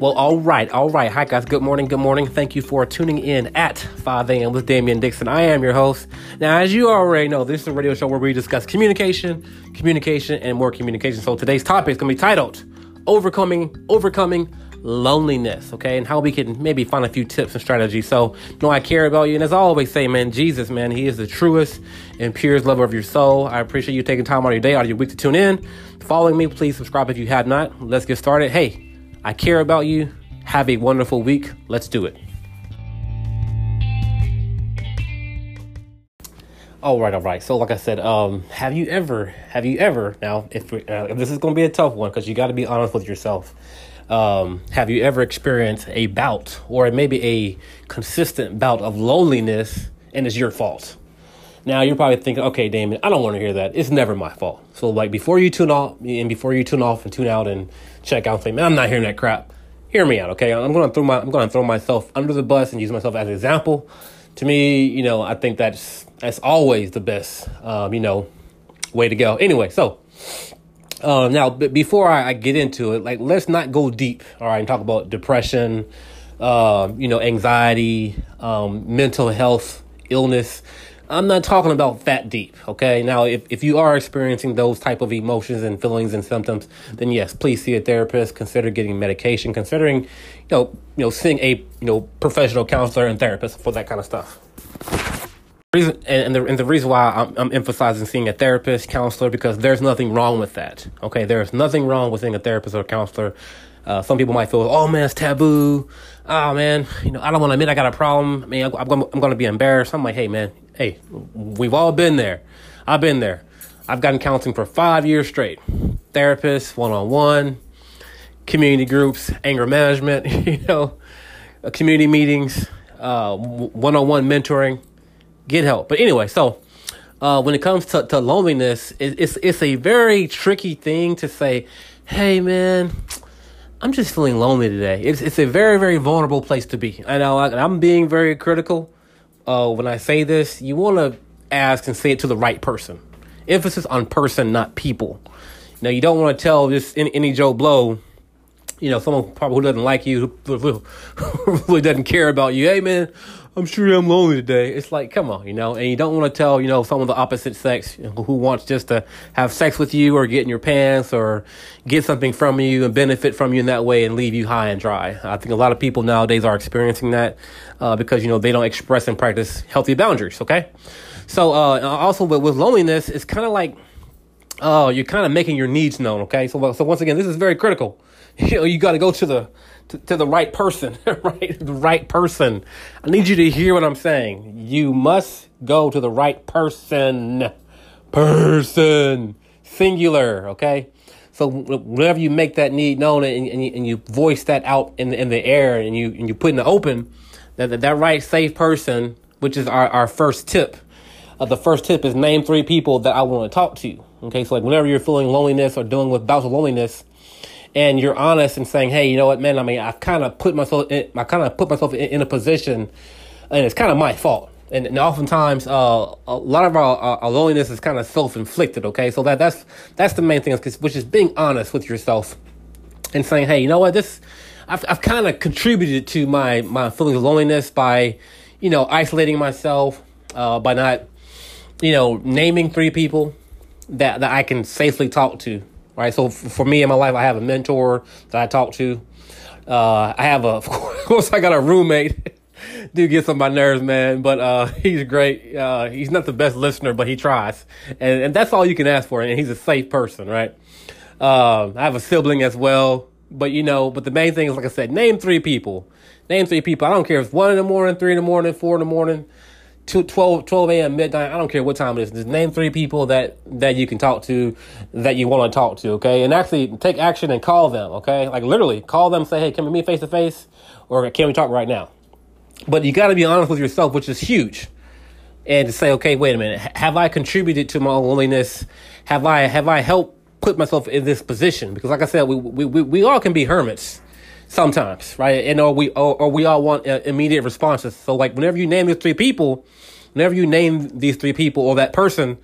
Well, all right, all right. Hi, guys. Good morning, good morning. Thank you for tuning in at 5 a.m. with Damien Dixon. I am your host. Now, as you already know, this is a radio show where we discuss communication, communication, and more communication. So today's topic is going to be titled Overcoming, Overcoming Loneliness, okay? And how we can maybe find a few tips and strategies. So, know I care about you. And as I always say, man, Jesus, man, He is the truest and purest lover of your soul. I appreciate you taking time out of your day, out of your week to tune in. Following me, please subscribe if you have not. Let's get started. Hey, I care about you. Have a wonderful week. Let's do it. All right, all right. So, like I said, um, have you ever, have you ever, now, if, uh, if this is going to be a tough one, because you got to be honest with yourself, um, have you ever experienced a bout or maybe a consistent bout of loneliness and it's your fault? Now you're probably thinking, okay, Damon, I don't want to hear that. It's never my fault. So like before you tune off and before you tune off and tune out and check out and say, man, I'm not hearing that crap. Hear me out, okay? I'm gonna throw my I'm gonna throw myself under the bus and use myself as an example. To me, you know, I think that's that's always the best, um, you know, way to go. Anyway, so uh, now b- before I, I, get into it, like let's not go deep, all right, and talk about depression, uh, you know, anxiety, um, mental health, illness. I'm not talking about that deep, okay? Now, if, if you are experiencing those type of emotions and feelings and symptoms, then yes, please see a therapist. Consider getting medication. Considering, you know, you know, seeing a you know professional counselor and therapist for that kind of stuff. Reason and the and the reason why I'm, I'm emphasizing seeing a therapist, counselor, because there's nothing wrong with that. Okay, there's nothing wrong with seeing a therapist or a counselor. Uh, some people might feel, oh man, it's taboo. Oh man, you know, I don't want to admit I got a problem. I mean, I'm, I'm, I'm going to be embarrassed. I'm like, hey man, hey, we've all been there. I've been there. I've gotten counseling for five years straight. Therapists, one on one, community groups, anger management, you know, uh, community meetings, one on one mentoring. Get help. But anyway, so uh, when it comes to, to loneliness, it, it's it's a very tricky thing to say, hey man, I'm just feeling lonely today. It's it's a very very vulnerable place to be. I know I, I'm being very critical uh, when I say this. You want to ask and say it to the right person. Emphasis on person, not people. Now you don't want to tell just any, Joe Blow, you know, someone probably who doesn't like you, who really doesn't care about you. Hey man, I'm sure I'm lonely today. It's like, come on, you know, and you don't want to tell, you know, someone the opposite sex who wants just to have sex with you or get in your pants or get something from you and benefit from you in that way and leave you high and dry. I think a lot of people nowadays are experiencing that uh, because, you know, they don't express and practice healthy boundaries, okay? So, uh, also with, with loneliness, it's kind of like, oh, you're kind of making your needs known, okay? So, so once again, this is very critical. You know, you got to go to the to, the right person, right? The right person. I need you to hear what I'm saying. You must go to the right person. Person. Singular, okay? So whenever you make that need known and, and, you, and you voice that out in the, in the air and you and you put in the open, that that, that right safe person, which is our, our first tip. Uh, the first tip is name three people that I want to talk to. Okay, so like whenever you're feeling loneliness or dealing with bouts of loneliness, and you're honest and saying, hey, you know what, man, I mean, I've kind of put myself, in, I kind of put myself in, in, a position, and it's kind of my fault. And, and oftentimes, uh, a lot of our, our loneliness is kind of self-inflicted. Okay, so that that's that's the main thing, which is being honest with yourself and saying, hey, you know what, this, I've I've kind of contributed to my my feelings of loneliness by, you know, isolating myself, uh, by not, you know, naming three people that that I can safely talk to right? So for me in my life, I have a mentor that I talk to. Uh, I have a, of course, I got a roommate. Dude gets on my nerves, man, but uh, he's great. Uh, he's not the best listener, but he tries, and and that's all you can ask for. And he's a safe person, right? Um, I have a sibling as well, but you know, but the main thing is, like I said, name three people. Name three people. I don't care if it's one in the morning, three in the morning, four in the morning. 12, 12 a.m. midnight. I don't care what time it is. Just name three people that that you can talk to, that you want to talk to. Okay, and actually take action and call them. Okay, like literally call them. Say, hey, can we meet face to face, or can we talk right now? But you got to be honest with yourself, which is huge, and to say, okay, wait a minute. Have I contributed to my loneliness? Have I have I helped put myself in this position? Because, like I said, we we we, we all can be hermits sometimes, right? And or we or, or we all want uh, immediate responses. So like whenever you name these three people, whenever you name these three people or that person,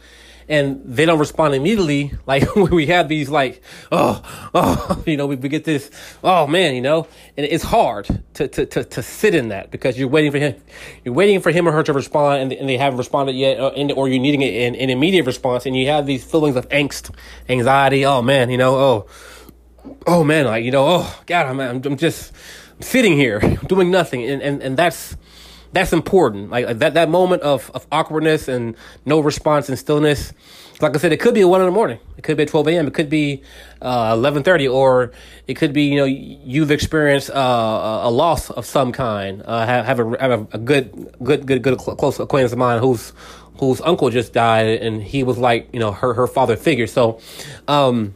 and they don't respond immediately, like we have these like, oh, oh, you know, we, we get this, oh man, you know, and it's hard to, to, to, to sit in that because you're waiting for him, you're waiting for him or her to respond and, and they haven't responded yet, or, or you're needing an, an immediate response and you have these feelings of angst, anxiety, oh man, you know, oh, oh man, like, you know, oh God, I'm, I'm just sitting here doing nothing. And, and, and that's, that's important. Like that, that moment of, of awkwardness and no response and stillness. Like I said, it could be one in the morning. It could be at 12 a.m. It could be uh, 11:30, or it could be you know you've experienced uh, a loss of some kind. Uh, have have a, have a good good good good close acquaintance of mine whose whose uncle just died, and he was like you know her her father figure. So, um,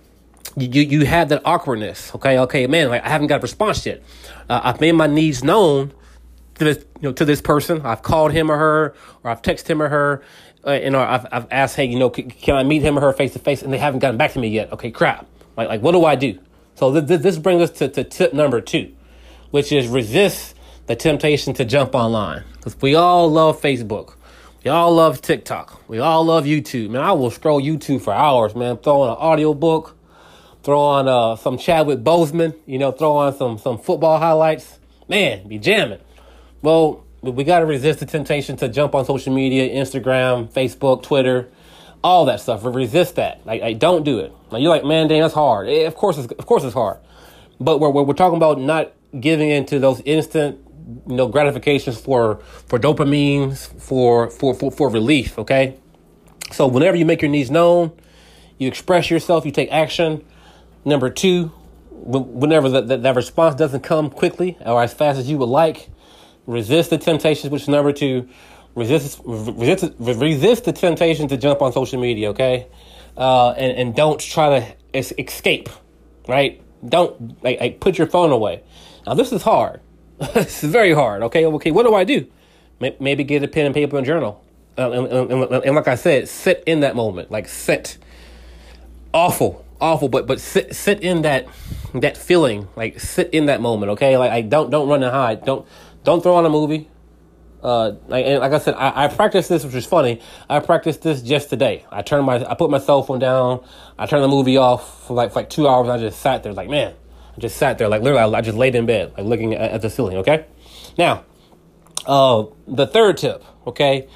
you you had that awkwardness. Okay, okay, man, like I haven't got a response yet. Uh, I've made my needs known to this you know to this person. I've called him or her, or I've texted him or her, uh, and or I've I've asked, hey, you know, can, can I meet him or her face to face? And they haven't gotten back to me yet. Okay, crap. Like like what do I do? So th- th- this brings us to, to tip number two, which is resist the temptation to jump online because we all love Facebook. We all love TikTok. We all love YouTube. Man, I will scroll YouTube for hours, man. Throw on an audio book, throw on uh, some Chadwick Boseman, you know, throw on some some football highlights. Man, be jamming. Well, we got to resist the temptation to jump on social media, Instagram, Facebook, Twitter, all that stuff. Resist that. Like don't do it. Like, you're like, man, dang, that's hard. Eh, of course, it's, of course, it's hard. But we're, we're talking about not giving into those instant, you know, gratifications for for dopamines, for for for, for relief. Okay. So whenever you make your needs known, you express yourself, you take action. Number two, whenever that, that, that response doesn't come quickly or as fast as you would like, resist the temptations, which is number two. Resist, resist, resist the temptation to jump on social media, okay? Uh, and, and don't try to es- escape, right? Don't like, like, put your phone away. Now, this is hard. this is very hard, okay? Okay, what do I do? Maybe get a pen and paper and journal. Uh, and, and, and, and, like I said, sit in that moment. Like, sit. Awful, awful, but but sit sit in that that feeling. Like, sit in that moment, okay? Like, I don't don't run and hide. Don't don't throw on a movie. Uh, like, and like I said, I, I practiced this, which is funny. I practiced this just today. I turned my, I put my cell phone down. I turned the movie off for like for like two hours. I just sat there, like man, I just sat there, like literally, I just laid in bed, like looking at, at the ceiling. Okay, now, uh, the third tip, okay,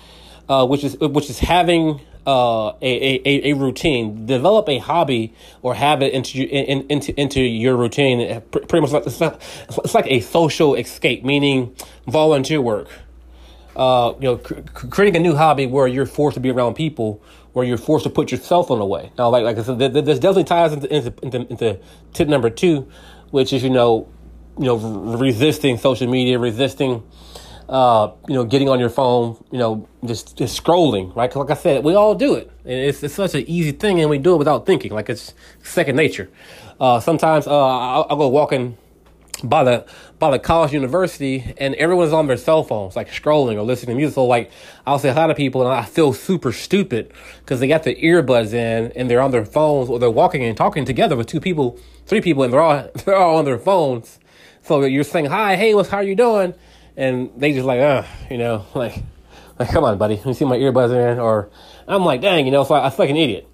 uh, which is which is having uh, a, a, a routine. Develop a hobby or habit into in, into into your routine. Pretty much like it's, not, it's like a social escape, meaning volunteer work. Uh, you know, cr- creating a new hobby where you're forced to be around people, where you're forced to put yourself on the way. Now, like like I said, this definitely ties into into, into, tip number two, which is you know, you know, resisting social media, resisting uh, you know, getting on your phone, you know, just just scrolling, right? Because like I said, we all do it, and it's it's such an easy thing, and we do it without thinking, like it's second nature. Uh, sometimes uh, I'll, I'll, go walking by the by the college university, and everyone's on their cell phones, like scrolling or listening to music. So like I'll say hi to people, and I feel super stupid because they got their earbuds in and they're on their phones, or they're walking and talking together with two people, three people, and they're all they're all on their phones. So you're saying hi, hey, what's how are you doing? And they just like, uh, you know, like, like, come on, buddy, you see my earbuds in, or I'm like, dang, you know, so I, I feel like an idiot.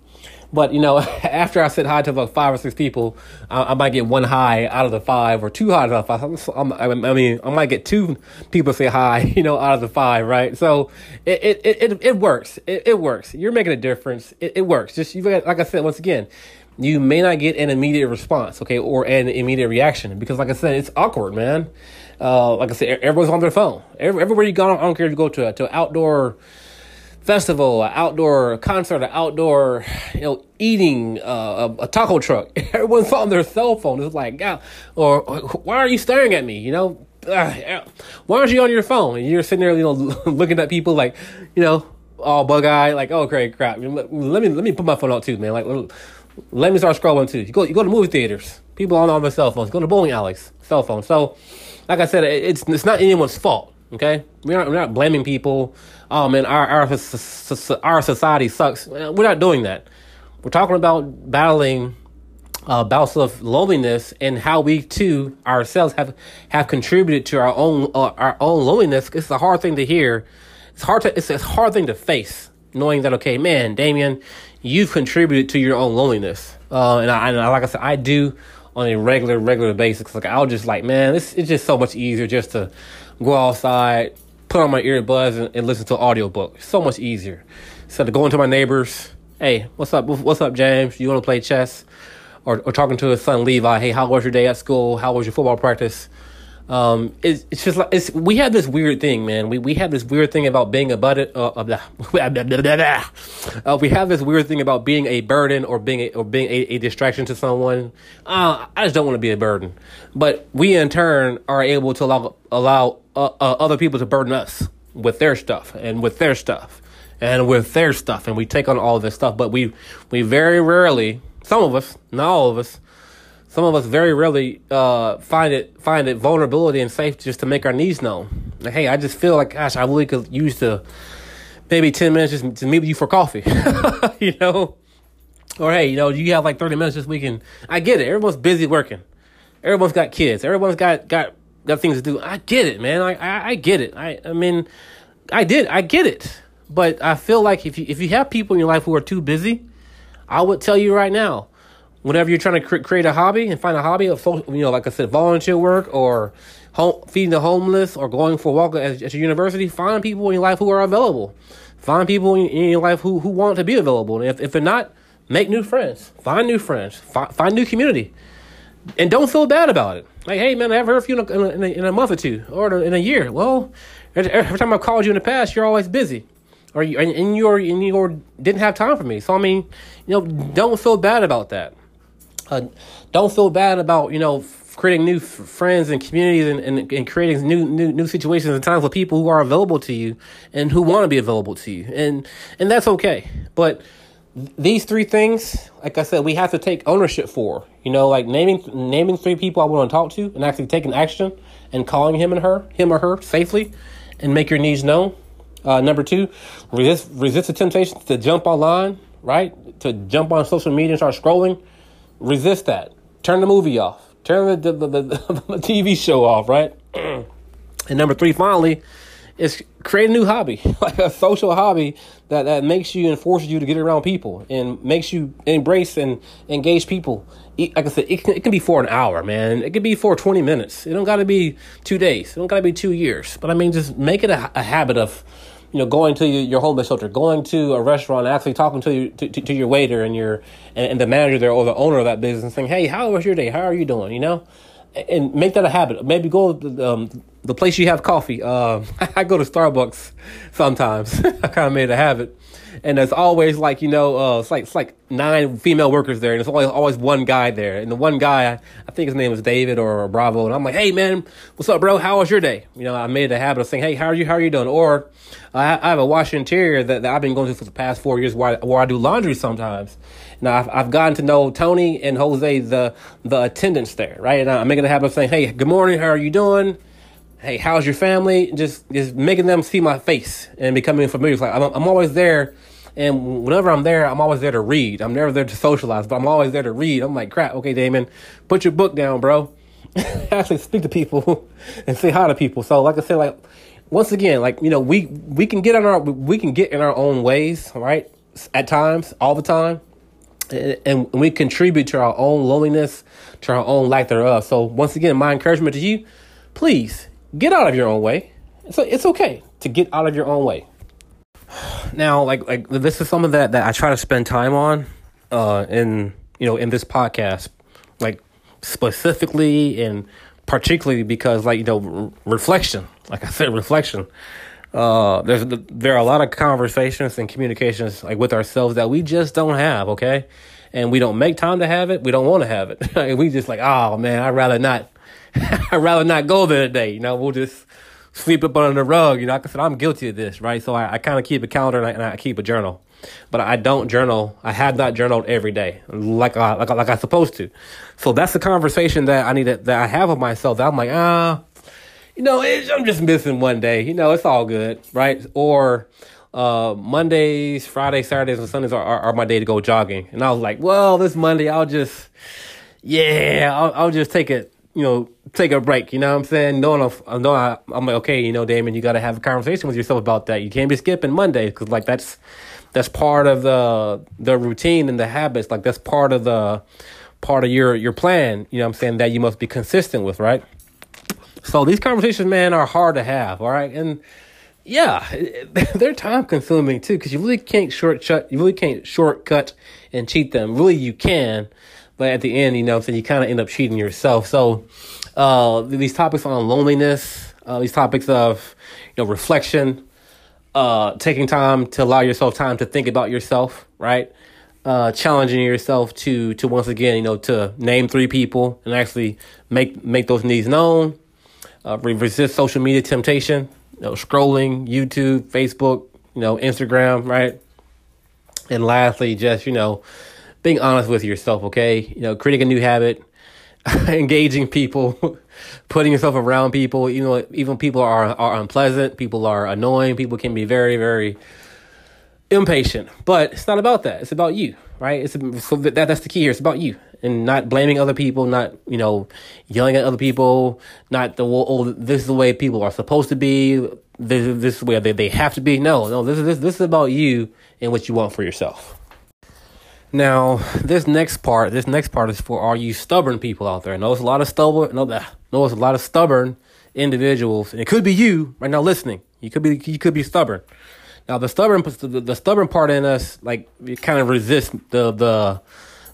But you know, after I said hi to like five or six people, I, I, might get one high out of the five, or two highs out of five. I'm, I mean, I might get two people say hi, you know, out of the five, right? So it it it, it works. It, it works. You're making a difference. It, it works. Just you, like I said once again, you may not get an immediate response, okay, or an immediate reaction because, like I said, it's awkward, man. Uh, like I said, everyone's on their phone. Every, everywhere you go, I don't care if you go to a, to an outdoor festival, an outdoor concert, an outdoor, you know, eating uh, a, a, taco truck. Everyone's on their cell phone. It's like, God, or why are you staring at me? You know, why aren't you on your phone? And you're sitting there, you know, looking at people like, you know, all bug eyed, like, oh, great crap. Let me let me put my phone out too, man. Like, let me start scrolling too. You go, you go to movie theaters. People on on their cell phones. Go to bowling alleys, cell phone. So like I said, it's it's not anyone's fault. Okay, we're not, we're not blaming people. Oh man, our our our society sucks. We're not doing that. We're talking about battling uh, bouts of loneliness and how we too ourselves have have contributed to our own uh, our own loneliness. It's a hard thing to hear. It's hard to it's a hard thing to face. knowing that okay, man, Damien, you've contributed to your own loneliness. Uh, and I, and like I said, I do on a regular, regular basis. Like I'll just like, man, this it's just so much easier just to go outside, put on my earbuds, and, and listen to an audiobook. So much easier. Instead of going to my neighbors, hey, what's up? What's up, James? You want to play chess? Or, or talking to his son Levi, hey, how was your day at school? How was your football practice? Um, it's, it's just like it's we have this weird thing, man. We we have this weird thing about being a budget. Uh, uh, we have this weird thing about being a burden or being a, or being a, a distraction to someone. Uh, I just don't want to be a burden, but we in turn are able to allow allow uh, uh, other people to burden us with their stuff and with their stuff and with their stuff, and we take on all this stuff. But we we very rarely, some of us, not all of us some of us very rarely uh, find it find it vulnerability and safe just to make our needs known. Like, hey, I just feel like, gosh, I really could use the maybe ten minutes just to meet with you for coffee, you know. Or hey, you know, you have like thirty minutes this weekend. I get it. Everyone's busy working. Everyone's got kids. Everyone's got got got things to do. I get it, man. I I, I get it. I I mean, I did. I get it. But I feel like if you if you have people in your life who are too busy, I would tell you right now whenever you're trying to cre- create a hobby and find a hobby of you know like i said volunteer work or home, feeding the homeless or going for a walk at, at, your university find people in your life who are available. Find people in, in, your life who, who want to be available. And if, if they're not make new friends. Find new friends. Find, find new community. And don't feel bad about it. Like hey man i haven't heard from you in a, in a, in a month or two or in a year. Well every time i've called you in the past you're always busy. Or you and you and you didn't have time for me. So i mean you know don't feel bad about that uh, don't feel bad about you know creating new f- friends and communities and, and, and, creating new, new new situations and times with people who are available to you and who want to be available to you. And and that's okay. But these three things like i said we have to take ownership for. You know like naming naming three people i want to talk to and actually taking action and calling him and her him or her safely and make your needs known. Uh, number two resist resist the temptation to jump online right? To jump on social media and start scrolling resist that. Turn the movie off. Turn the, the, the, the, TV show off, right? and number three, finally, is create a new hobby, like a social hobby that, that makes you and forces you to get around people and makes you embrace and engage people. Like I said, it can, it can be for an hour, man. It could be for 20 minutes. It don't got to be two days. It don't got to be two years. But I mean, just make it a, a habit of you know, going to your homeless shelter, going to a restaurant, actually talking to you, to, to, to your waiter and your and, and, the manager there or the owner of that business, saying, "Hey, how was your day? How are you doing?" You know, and make that a habit. Maybe go to the, um, the place you have coffee. Uh, I go to Starbucks sometimes. I kind of made a habit and there's always like you know uh, it's like it's like nine female workers there, and there's always always one guy there, and the one guy I think his name is David or Bravo, and I'm like, hey man, what's up, bro? How was your day? You know, I made a habit of saying, hey, how are you? How are you doing? Or I, I have a washateria that, that I've been going to for the past four years, where I, where I do laundry sometimes. Now I've, I've gotten to know Tony and Jose, the the attendants there, right? And I'm making a habit of saying, hey, good morning, how are you doing? hey, how's your family? Just just making them see my face and becoming familiar. It's like I'm, I'm always there, and whenever I'm there, I'm always there to read. I'm never there to socialize, but I'm always there to read. I'm like, crap, okay, Damon, put your book down, bro. Actually, speak to people and say hi to people. So, like I said, like once again, like you know, we we can get in our we can get in our own ways, right? At times, all the time, and we contribute to our own loneliness, to our own lack thereof. So, once again, my encouragement to you, please get out of your own way. So it's okay to get out of your own way. Now, like like this is something that, that I try to spend time on uh in you know in this podcast, like specifically and particularly because like you know re- reflection, like I said, reflection. Uh, there's there are a lot of conversations and communications like with ourselves that we just don't have. Okay, and we don't make time to have it. We don't want to have it. we just like, oh man, I'd rather not I'd rather not go there today. You know, we'll just sweep up under the rug. You know, like I said, I'm guilty of this, right? So I, I kind of keep a calendar and I, and I, keep a journal, but I don't journal. I have not journaled every day like I, like like I supposed to. So that's the conversation that I need to, that I have with myself. That I'm like, ah, you know, I'm just missing one day. You know, it's all good, right? Or uh, Mondays, Fridays, Saturdays, and Sundays are, are, are, my day to go jogging. And I was like, well, this Monday I'll just, yeah, I'll, I'll just take it you know, take a break. You know what I'm saying? No, no, no. I'm like, okay, you know, Damon, you got to have a conversation with yourself about that. You can't be skipping Monday because, like, that's that's part of the the routine and the habits. Like that's part of the part of your your plan. You know what I'm saying that you must be consistent with, right? So these conversations, man, are hard to have. All right, and yeah, they're time consuming too because you really can't shortcut. You really can't shortcut and cheat them. Really, you can, but at the end, you know, so you kind of end up cheating yourself. So uh, these topics on loneliness, uh, these topics of you know reflection, uh, taking time to allow yourself time to think about yourself, right? Uh, challenging yourself to to once again, you know, to name three people and actually make make those needs known. Uh, resist social media temptation, you know, scrolling YouTube, Facebook, you know, Instagram, right? And lastly, just you know, being honest with yourself. Okay, you know, creating a new habit, engaging people, putting yourself around people. You know, even people are are unpleasant. People are annoying. People can be very very impatient. But it's not about that. It's about you, right? It's so that that's the key here. It's about you and not blaming other people, not you know yelling at other people, not the oh this is the way people are supposed to be. This this is where they, they have to be. No, no. This is this this is about you and what you want for yourself. Now, this next part, this next part is for all you stubborn people out there. I know it's a lot of stubborn. No, no, it's a lot of stubborn individuals. And it could be you right now listening. You could be you could be stubborn. Now, the stubborn the, the stubborn part in us, like, it kind of resists the the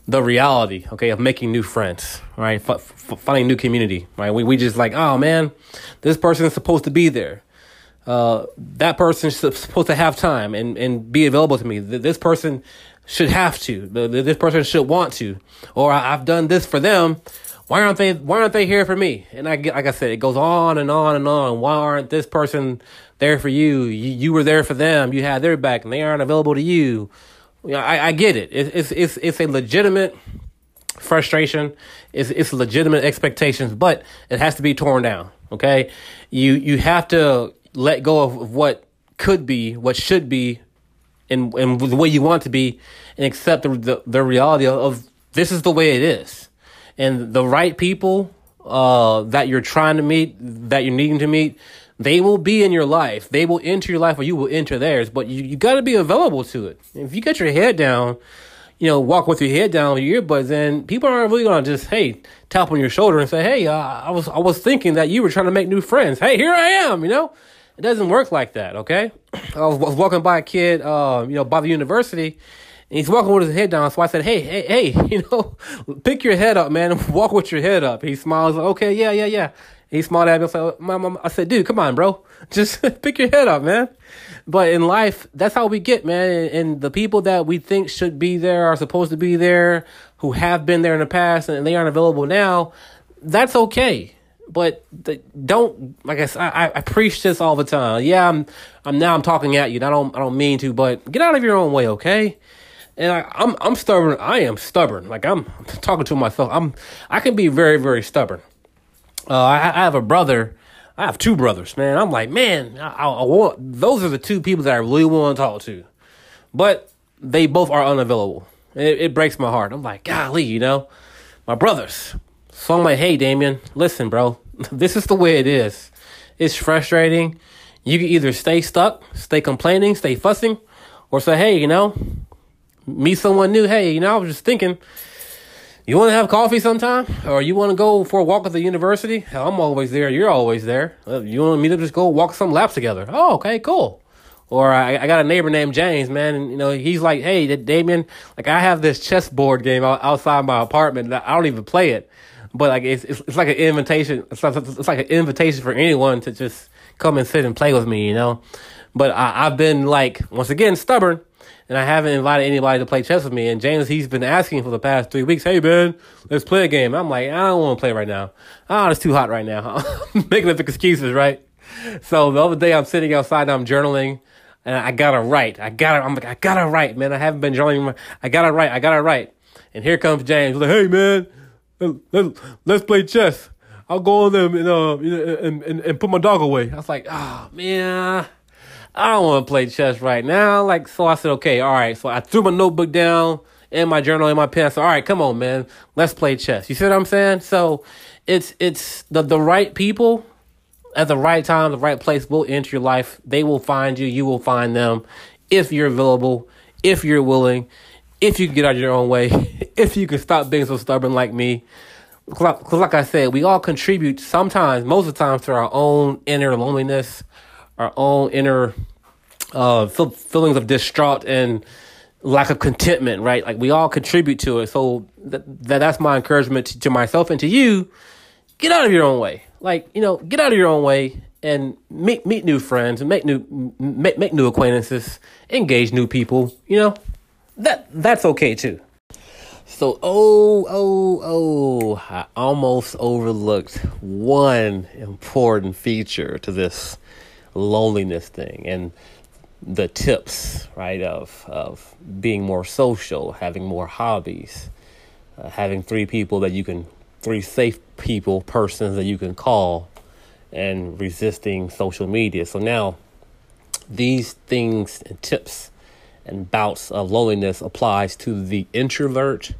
the reality, okay, of making new friends, right? F- f- finding new community, right? We we just like, oh man, this person is supposed to be there. Uh, that person is supposed to have time and, and be available to me. This person should have to. This person should want to. Or I've done this for them. Why aren't they? Why aren't they here for me? And I get, like I said, it goes on and on and on. Why aren't this person there for you? You, you were there for them. You had their back, and they aren't available to you. you know, I, I get it. It's it's it's a legitimate frustration. It's it's legitimate expectations, but it has to be torn down. Okay, you you have to let go of what could be, what should be, and and the way you want to be, and accept the the, the reality of, this is the way it is, and the right people uh, that you're trying to meet, that you're needing to meet, they will be in your life. They will enter your life, or you will enter theirs. But you you got to be available to it. If you get your head down, you know, walk with your head down with your earbuds, then people aren't really gonna just hey tap on your shoulder and say, hey, uh, I was I was thinking that you were trying to make new friends. Hey, here I am. You know it doesn't work like that, okay? I was, walking by a kid, uh, you know, by the university, and he's walking with his head down. So I said, "Hey, hey, hey, you know, pick your head up, man. Walk with your head up." He smiles, like, "Okay, yeah, yeah, yeah." He smiled at me. I said, "Mom," I said, "Dude, come on, bro. Just pick your head up, man." But in life, that's how we get, man. And the people that we think should be there are supposed to be there, who have been there in the past, and they aren't available now. That's okay but the, don't like I, I I preach this all the time. Yeah, I'm I'm now I'm talking at you. I don't I don't mean to, but get out of your own way, okay? And I, I'm I'm stubborn. I am stubborn. Like I'm talking to myself. I'm I can be very very stubborn. Uh, I, I have a brother. I have two brothers, man. I'm like, man, I, I, want those are the two people that I really want to talk to, but they both are unavailable. It, it breaks my heart. I'm like, golly, you know, my brothers. So I'm like, hey, Damien, listen, bro, this is the way it is. It's frustrating. You can either stay stuck, stay complaining, stay fussing, or say, hey, you know, meet someone new. Hey, you know, I was just thinking, you want to have coffee sometime? Or you want to go for a walk at the university? Hell, I'm always there. You're always there. You want me to just go walk some laps together? Oh, okay, cool. Or I, I got a neighbor named James, man, and you know he's like, "Hey, Damien, like I have this chessboard game outside my apartment. I don't even play it, but like it's, it's, it's like an invitation. It's like, it's like an invitation for anyone to just come and sit and play with me, you know. But I, I've been like once again stubborn, and I haven't invited anybody to play chess with me. And James, he's been asking for the past three weeks, "Hey man, let's play a game." I'm like, I don't want to play right now. Oh, it's too hot right now. making up excuses, right? So the other day, I'm sitting outside, and I'm journaling, and I gotta write. I gotta, I'm like, I gotta write, man. I haven't been journaling. I gotta write. I gotta write. And here comes James. He's like, hey man, let, us play chess. I'll go on them and uh and, and, and put my dog away. I was like, oh man, I don't want to play chess right now. Like, so I said, okay, all right. So I threw my notebook down and my journal and my pen. So all right, come on, man, let's play chess. You see what I'm saying? So it's it's the the right people at the right time, the right place will enter your life. They will find you. You will find them if you're available if you're willing, if you can get out of your own way, if you can stop being so stubborn like me. Because, like I said, we all contribute sometimes, most of the time, to our own inner loneliness, our own inner uh, feelings of distraught and lack of contentment, right? Like we all contribute to it. So that, that that's my encouragement to, to myself and to you. Get out of your own way. Like, you know, get out of your own way and meet meet new friends and make new make, make new acquaintances, engage new people, you know? That that's okay too. So, oh, oh, oh, I almost overlooked one important feature to this loneliness thing. And the tips, right, of of being more social, having more hobbies, uh, having three people that you can, three safe people, persons that you can call, and resisting social media. So now, these things and tips and bouts of loneliness applies to the introvert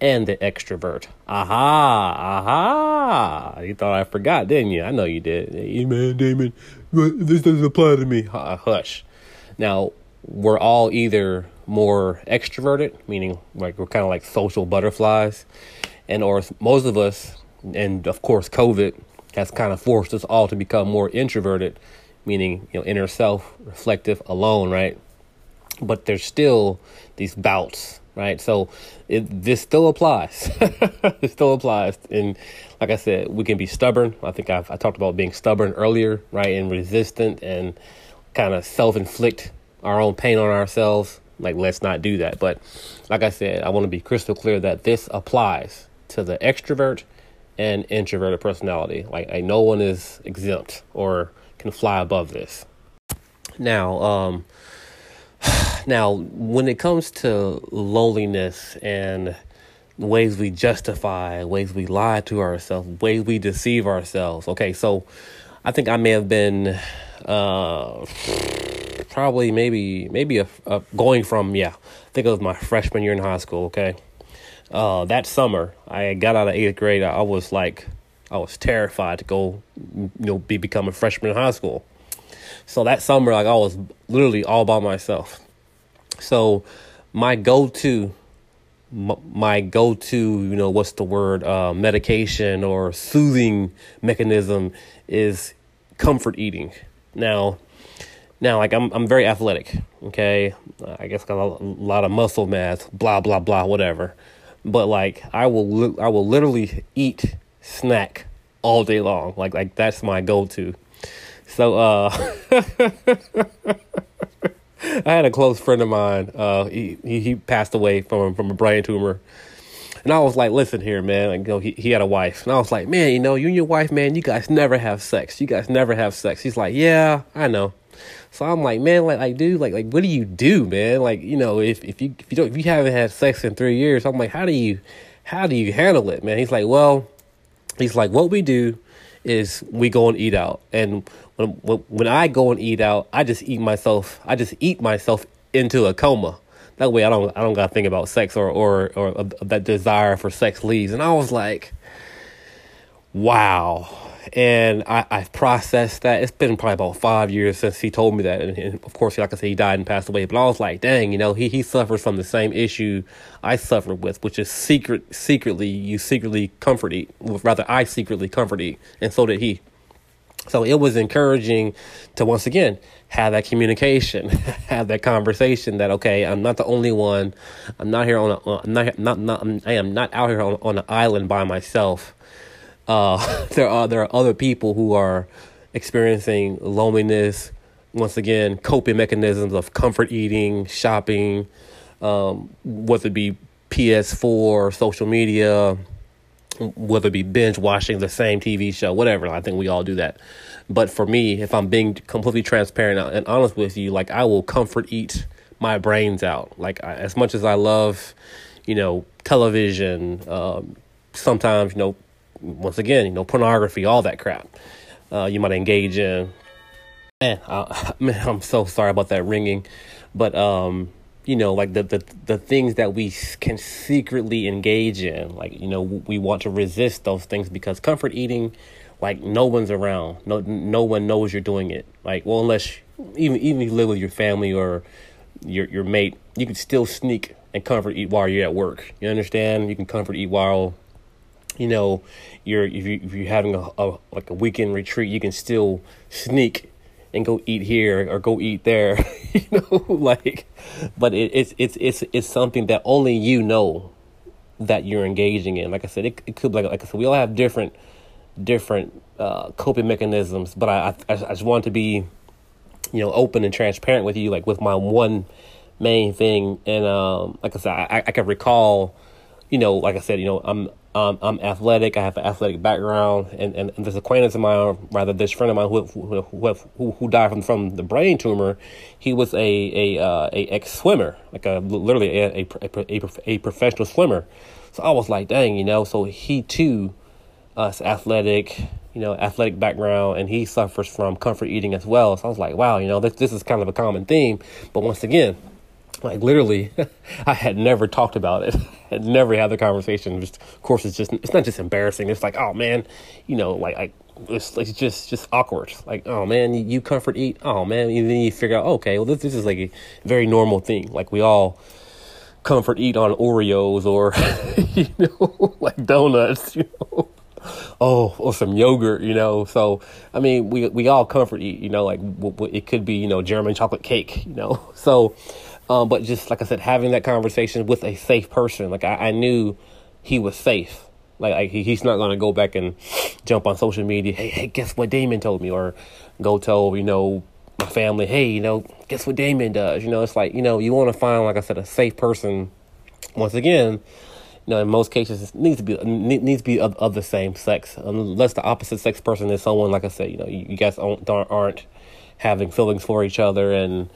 and the extrovert. Aha, aha. You thought I forgot, didn't you? I know you did. Hey, man, Damon, this doesn't apply to me. Hush. Now, we're all either more extroverted, meaning like we're kind of like social butterflies, and or most of us, and of course, COVID has kind of forced us all to become more introverted, meaning you know inner self, reflective, alone, right? But there's still these bouts, right? So it, this still applies. it still applies, and like I said, we can be stubborn. I think I've, I talked about being stubborn earlier, right, and resistant and kind of self inflict our own pain on ourselves. Like, let's not do that. But like I said, I want to be crystal clear that this applies to the extrovert and introverted personality. Like, like no one is exempt or can fly above this. Now, um, now when it comes to loneliness and ways we justify, ways we lie to ourselves, ways we deceive ourselves. Okay, so I think I may have been uh, probably maybe maybe a, a, going from yeah, I think it was my freshman year in high school. Okay, uh, that summer I got out of eighth grade. I was like, I was terrified to go, you know, be become a freshman in high school. So that summer, like I was literally all by myself. So my go to my go-to you know what's the word uh, medication or soothing mechanism is comfort eating now, now like I'm I'm very athletic. Okay, I guess got a lot of muscle mass. Blah blah blah. Whatever. But like I will I will literally eat snack all day long. Like like that's my go to. So uh I had a close friend of mine. Uh he, he he passed away from from a brain tumor. And I was like, listen here, man. Like, you know, he, he had a wife. And I was like, man, you know, you and your wife, man, you guys never have sex. You guys never have sex. He's like, yeah, I know. So I'm like, man, like, like, dude, like, like, what do you do, man? Like, you know, if, if you, if you don't, if you haven't had sex in three years, I'm like, how do you, how do you handle it, man? He's like, well, he's like, what we do is we go and eat out. And when, when I go and eat out, I just eat myself, I just eat myself into a coma. That way, I don't I don't gotta think about sex or or or uh, that desire for sex leaves. And I was like, wow. And I, I've processed that. It's been probably about five years since he told me that. And, and, of course, like I said, he died and passed away. But I was like, dang, you know, he, he suffers from the same issue I suffered with, which is secret, secretly, you secretly comfort eat. Rather, I secretly comfort eat. And so did he. So it was encouraging to once again have that communication, have that conversation that okay, I'm not the only one. I'm not here on a, I'm not not not I am not out here on, on an island by myself. Uh, there are there are other people who are experiencing loneliness. Once again, coping mechanisms of comfort eating, shopping, um, whether it be PS4, social media, whether it be binge watching the same TV show, whatever. I think we all do that. But for me, if I'm being completely transparent and honest with you, like I will comfort eat my brains out. Like I, as much as I love, you know, television, um, sometimes you know, once again, you know, pornography, all that crap. Uh, you might engage in. Man, I, man, I'm so sorry about that ringing, but um, you know, like the, the the things that we can secretly engage in, like you know, we want to resist those things because comfort eating like no one's around. No no one knows you're doing it. Like well unless even even if you live with your family or your your mate, you can still sneak and comfort eat while you're at work. You understand? You can comfort eat while you know you're if you if you're having a, a like a weekend retreat, you can still sneak and go eat here or go eat there. you know, like but it, it's it's it's it's something that only you know that you're engaging in. Like I said, it, it could like like I said, we all have different different uh, coping mechanisms, but I, I I just want to be you know open and transparent with you, like with my one main thing. And um, like I said, I, I can recall, you know, like I said, you know, I'm um, I'm athletic. I have an athletic background, and, and, and this acquaintance of mine, rather this friend of mine who who who, who died from, from the brain tumor, he was a a uh, a ex swimmer, like a literally a a, a a professional swimmer. So I was like, dang, you know. So he too, uh, athletic, you know, athletic background, and he suffers from comfort eating as well. So I was like, wow, you know, this this is kind of a common theme. But once again, like literally, I had never talked about it. had never had the conversation. Just, of course, it's just it's not just embarrassing. It's like, oh man, you know, like like it's, it's just just awkward. Like, oh man, you, you comfort eat. Oh man, and then you figure out, okay, well this this is like a very normal thing. Like we all comfort eat on Oreos or you know like donuts. You know oh, or some yogurt, you know. So, I mean, we we all comfort eat, you know, like it could be, you know, German chocolate cake, you know. So, um, but just like I said, having that conversation with a safe person, like I, I knew he was safe. Like, like he, he's not gonna go back and jump on social media. Hey, hey, guess what Damon told me, or go tell you know my family. Hey, you know, guess what Damon does. You know, it's like you know you want to find like I said a safe person. Once again, you know, in most cases, it needs to be needs to be of, of the same sex, unless the opposite sex person is someone like I said. You know, you, you guys aren't, aren't having feelings for each other and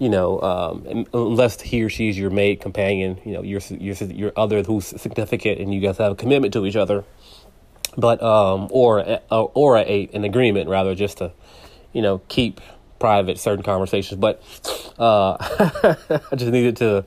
you know, um, unless he or she is your mate, companion, you know, your your your other who's significant, and you guys have a commitment to each other, but um, or uh, or a, an agreement rather, just to, you know, keep private certain conversations. But uh, I just needed to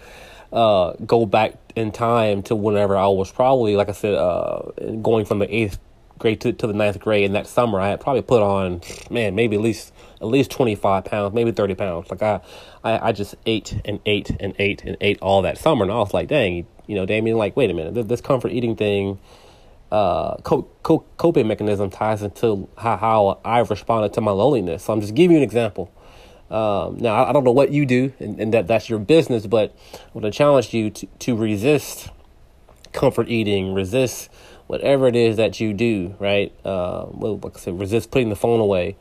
uh, go back in time to whenever I was probably, like I said, uh, going from the eighth grade to, to the ninth grade. And that summer, I had probably put on, man, maybe at least at least 25 pounds, maybe 30 pounds. Like I, I, I just ate and ate and ate and ate all that summer. And I was like, dang, you know, Damien, like, wait a minute, this comfort eating thing, uh, co- co- coping mechanism ties into how, how I've responded to my loneliness. So I'm just giving you an example. Um, now, I don't know what you do, and, and that that's your business, but I want to challenge you to, to resist comfort eating, resist whatever it is that you do, right? Uh, well, like I said, resist putting the phone away,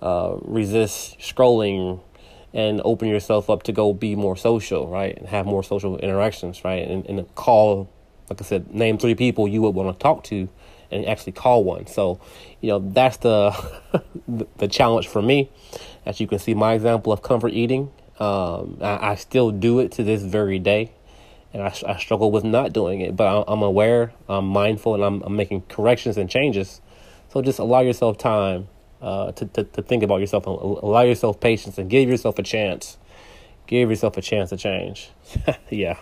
uh, resist scrolling and open yourself up to go be more social, right? And have more social interactions, right? And, and call, like I said, name three people you would want to talk to and actually call one. So, you know, that's the the challenge for me. As you can see, my example of comfort eating, um, I, I, still do it to this very day. And I, I struggle with not doing it, but I'm aware, I'm mindful, and I'm, I'm making corrections and changes. So just allow yourself time uh, to, to, to think about yourself allow yourself patience and give yourself a chance. Give yourself a chance to change. yeah.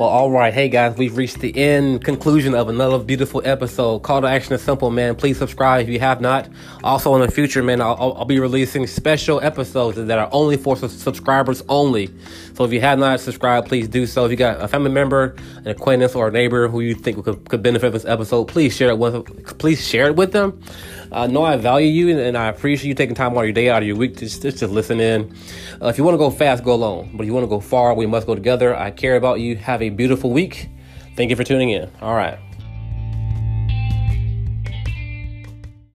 Well, all right. Hey, guys, we've reached the end conclusion of another beautiful episode. Call to action is simple, man. Please subscribe if you have not. Also, in the future, man, I'll, I'll be releasing special episodes that are only for subscribers only. So if you have not subscribed, please do so. If you got a family member, an acquaintance, or a neighbor who you think could, could benefit this episode, please share it with please share it with them. I know I value you and, and I appreciate you taking time out of your day, out of your week to just, just, listen in. Uh, if you want to go fast, go alone. But if you want to go far, we must go together. I care about you. Have a beautiful week. Thank you for tuning in. All right.